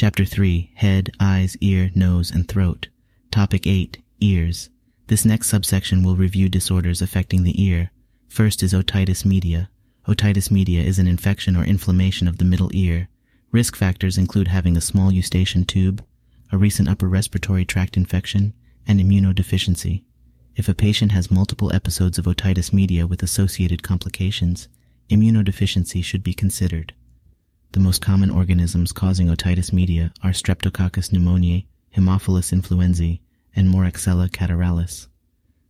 Chapter 3 Head, Eyes, Ear, Nose, and Throat. Topic 8 Ears. This next subsection will review disorders affecting the ear. First is otitis media. Otitis media is an infection or inflammation of the middle ear. Risk factors include having a small eustachian tube, a recent upper respiratory tract infection, and immunodeficiency. If a patient has multiple episodes of otitis media with associated complications, immunodeficiency should be considered. The most common organisms causing otitis media are Streptococcus pneumoniae, Haemophilus influenzae, and Moraxella catarrhalis.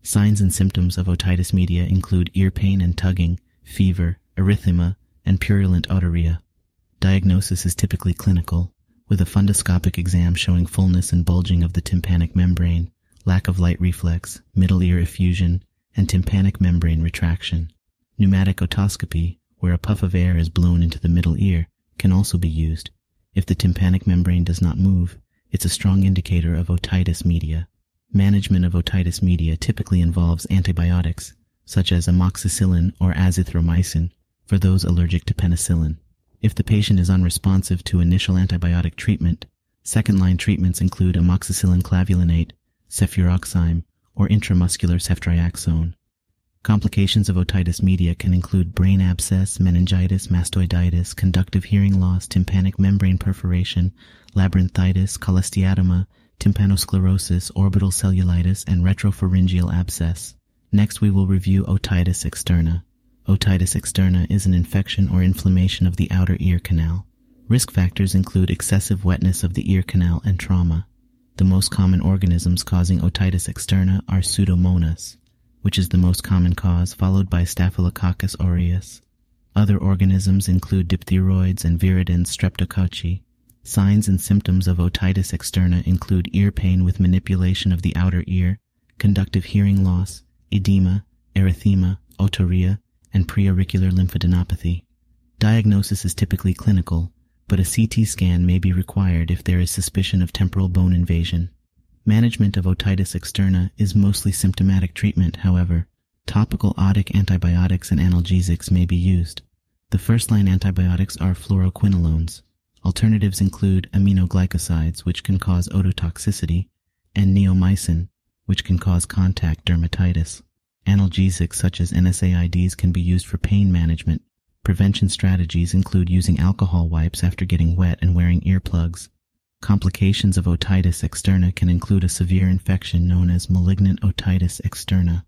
Signs and symptoms of otitis media include ear pain and tugging, fever, erythema, and purulent otorrhea. Diagnosis is typically clinical, with a fundoscopic exam showing fullness and bulging of the tympanic membrane, lack of light reflex, middle ear effusion, and tympanic membrane retraction. Pneumatic otoscopy, where a puff of air is blown into the middle ear, can also be used. If the tympanic membrane does not move, it's a strong indicator of otitis media. Management of otitis media typically involves antibiotics, such as amoxicillin or azithromycin, for those allergic to penicillin. If the patient is unresponsive to initial antibiotic treatment, second-line treatments include amoxicillin clavulanate, cefuroxime, or intramuscular ceftriaxone. Complications of otitis media can include brain abscess, meningitis, mastoiditis, conductive hearing loss, tympanic membrane perforation, labyrinthitis, cholesteatoma, tympanosclerosis, orbital cellulitis, and retropharyngeal abscess. Next, we will review otitis externa. Otitis externa is an infection or inflammation of the outer ear canal. Risk factors include excessive wetness of the ear canal and trauma. The most common organisms causing otitis externa are Pseudomonas, which is the most common cause, followed by Staphylococcus aureus. Other organisms include diphtheroids and viridans streptococci. Signs and symptoms of otitis externa include ear pain with manipulation of the outer ear, conductive hearing loss, edema, erythema, otorrhea, and preauricular lymphadenopathy. Diagnosis is typically clinical, but a CT scan may be required if there is suspicion of temporal bone invasion. Management of otitis externa is mostly symptomatic treatment, however. Topical otic antibiotics and analgesics may be used. The first-line antibiotics are fluoroquinolones. Alternatives include aminoglycosides, which can cause ototoxicity, and neomycin, which can cause contact dermatitis. Analgesics such as NSAIDs can be used for pain management. Prevention strategies include using alcohol wipes after getting wet and wearing earplugs. Complications of otitis externa can include a severe infection known as malignant otitis externa.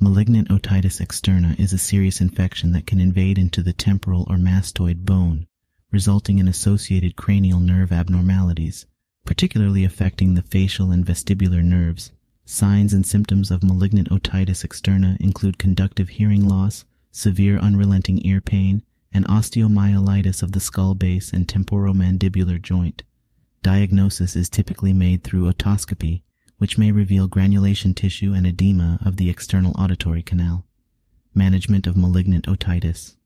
Malignant otitis externa is a serious infection that can invade into the temporal or mastoid bone, resulting in associated cranial nerve abnormalities, particularly affecting the facial and vestibular nerves. Signs and symptoms of malignant otitis externa include conductive hearing loss, severe unrelenting ear pain, and osteomyelitis of the skull base and temporomandibular joint. Diagnosis is typically made through otoscopy, which may reveal granulation tissue and edema of the external auditory canal. Management of malignant otitis.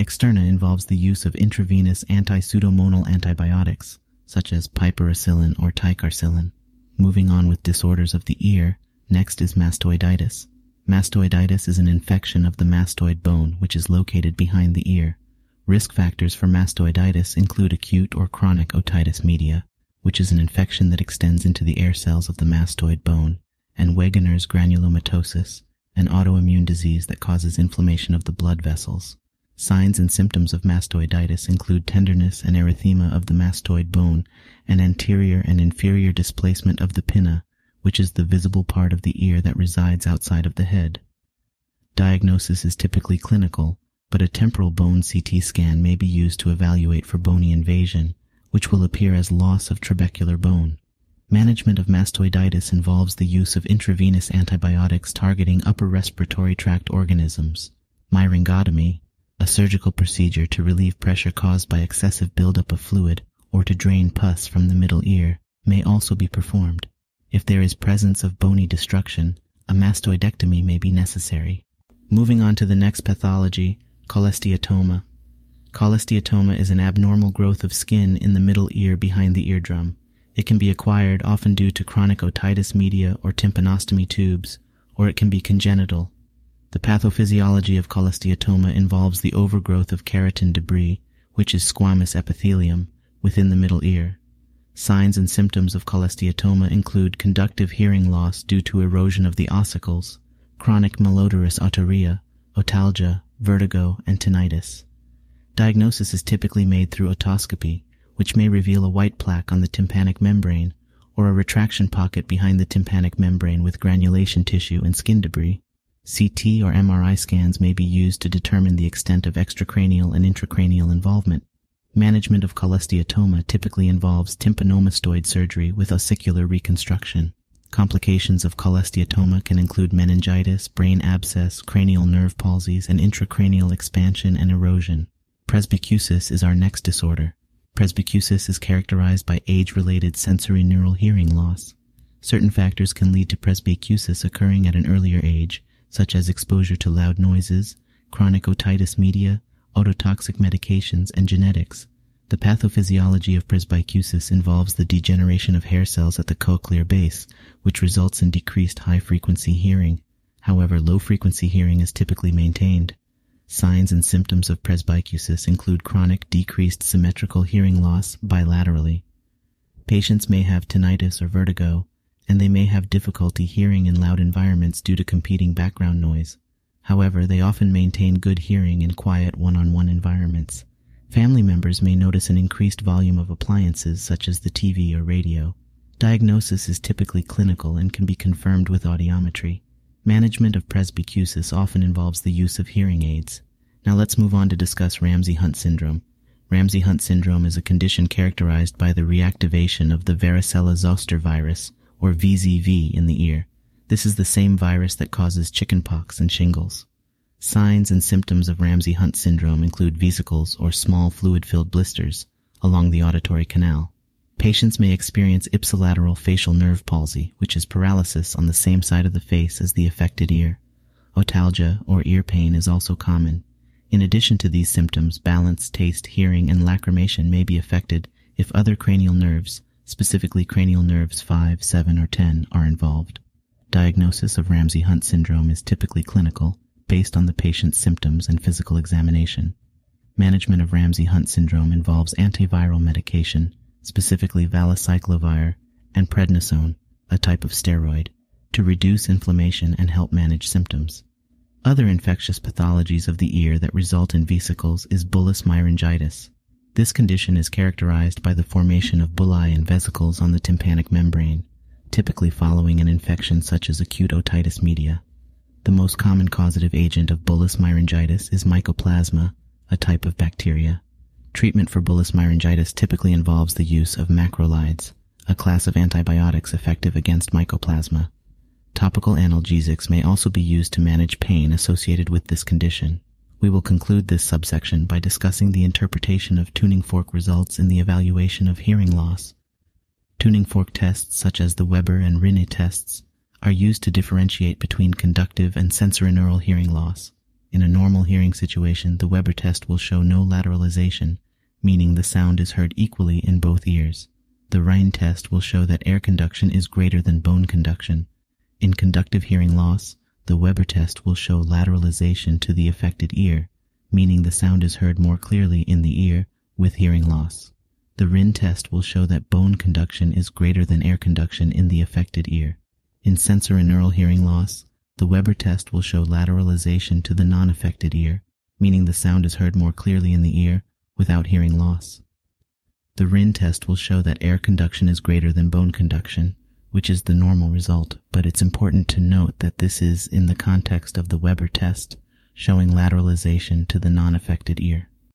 Externa involves the use of intravenous anti-pseudomonal antibiotics, such as piperacillin or ticarcillin. Moving on with disorders of the ear, next is mastoiditis. Mastoiditis is an infection of the mastoid bone, which is located behind the ear. Risk factors for mastoiditis include acute or chronic otitis media, which is an infection that extends into the air cells of the mastoid bone, and Wegener's granulomatosis, an autoimmune disease that causes inflammation of the blood vessels. Signs and symptoms of mastoiditis include tenderness and erythema of the mastoid bone and anterior and inferior displacement of the pinna, which is the visible part of the ear that resides outside of the head. Diagnosis is typically clinical, but a temporal bone CT scan may be used to evaluate for bony invasion, which will appear as loss of trabecular bone. Management of mastoiditis involves the use of intravenous antibiotics targeting upper respiratory tract organisms. Myringotomy, a surgical procedure to relieve pressure caused by excessive buildup of fluid or to drain pus from the middle ear, may also be performed. If there is presence of bony destruction, a mastoidectomy may be necessary. Moving on to the next pathology, cholesteatoma. Cholesteatoma is an abnormal growth of skin in the middle ear behind the eardrum. It can be acquired often due to chronic otitis media or tympanostomy tubes, or it can be congenital. The pathophysiology of cholesteatoma involves the overgrowth of keratin debris, which is squamous epithelium, within the middle ear. Signs and symptoms of cholesteatoma include conductive hearing loss due to erosion of the ossicles, chronic malodorous otorrhea, otalgia, vertigo, and tinnitus. Diagnosis is typically made through otoscopy, which may reveal a white plaque on the tympanic membrane or a retraction pocket behind the tympanic membrane with granulation tissue and skin debris. CT or MRI scans may be used to determine the extent of extracranial and intracranial involvement. Management of cholesteatoma typically involves tympanomastoid surgery with ossicular reconstruction. Complications of cholesteatoma can include meningitis, brain abscess, cranial nerve palsies, and intracranial expansion and erosion. Presbycusis is our next disorder. Presbycusis is characterized by age-related sensory neural hearing loss. Certain factors can lead to presbycusis occurring at an earlier age, such as exposure to loud noises, chronic otitis media, ototoxic medications, and genetics. The pathophysiology of presbycusis involves the degeneration of hair cells at the cochlear base, which results in decreased high-frequency hearing. However, low-frequency hearing is typically maintained. Signs and symptoms of presbycusis include chronic decreased symmetrical hearing loss bilaterally. Patients may have tinnitus or vertigo, and they may have difficulty hearing in loud environments due to competing background noise. However, they often maintain good hearing in quiet one-on-one environments. Family members may notice an increased volume of appliances such as the TV or radio. Diagnosis is typically clinical and can be confirmed with audiometry. Management of presbycusis often involves the use of hearing aids. Now let's move on to discuss Ramsay-Hunt syndrome. Ramsay-Hunt syndrome is a condition characterized by the reactivation of the varicella-zoster virus, or VZV, in the ear. This is the same virus that causes chickenpox and shingles. Signs and symptoms of Ramsay-Hunt syndrome include vesicles or small fluid-filled blisters along the auditory canal. Patients may experience ipsilateral facial nerve palsy, which is paralysis on the same side of the face as the affected ear. Otalgia or ear pain is also common. In addition to these symptoms, balance, taste, hearing, and lacrimation may be affected if other cranial nerves, specifically cranial nerves 5, 7, or 10, are involved. Diagnosis of Ramsay-Hunt syndrome is typically clinical, based on the patient's symptoms and physical examination. Management of Ramsay-Hunt syndrome involves antiviral medication, specifically valacyclovir and prednisone, a type of steroid, to reduce inflammation and help manage symptoms. Other infectious pathologies of the ear that result in vesicles is bullous myringitis. This condition is characterized by the formation of bullae and vesicles on the tympanic membrane, typically following an infection such as acute otitis media. The most common causative agent of bullous myringitis is mycoplasma, a type of bacteria. Treatment for bullous myringitis typically involves the use of macrolides, a class of antibiotics effective against mycoplasma. Topical analgesics may also be used to manage pain associated with this condition. We will conclude this subsection by discussing the interpretation of tuning fork results in the evaluation of hearing loss. Tuning fork tests such as the Weber and Rinne tests are used to differentiate between conductive and sensorineural hearing loss. In a normal hearing situation, the Weber test will show no lateralization, meaning the sound is heard equally in both ears. The Rinne test will show that air conduction is greater than bone conduction. In conductive hearing loss, the Weber test will show lateralization to the affected ear, meaning the sound is heard more clearly in the ear with hearing loss. The Rinne test will show that bone conduction is greater than air conduction in the affected ear. In sensorineural hearing loss, the Weber test will show lateralization to the non-affected ear, meaning the sound is heard more clearly in the ear without hearing loss. The Rinne test will show that air conduction is greater than bone conduction, which is the normal result, but it's important to note that this is in the context of the Weber test, showing lateralization to the non-affected ear.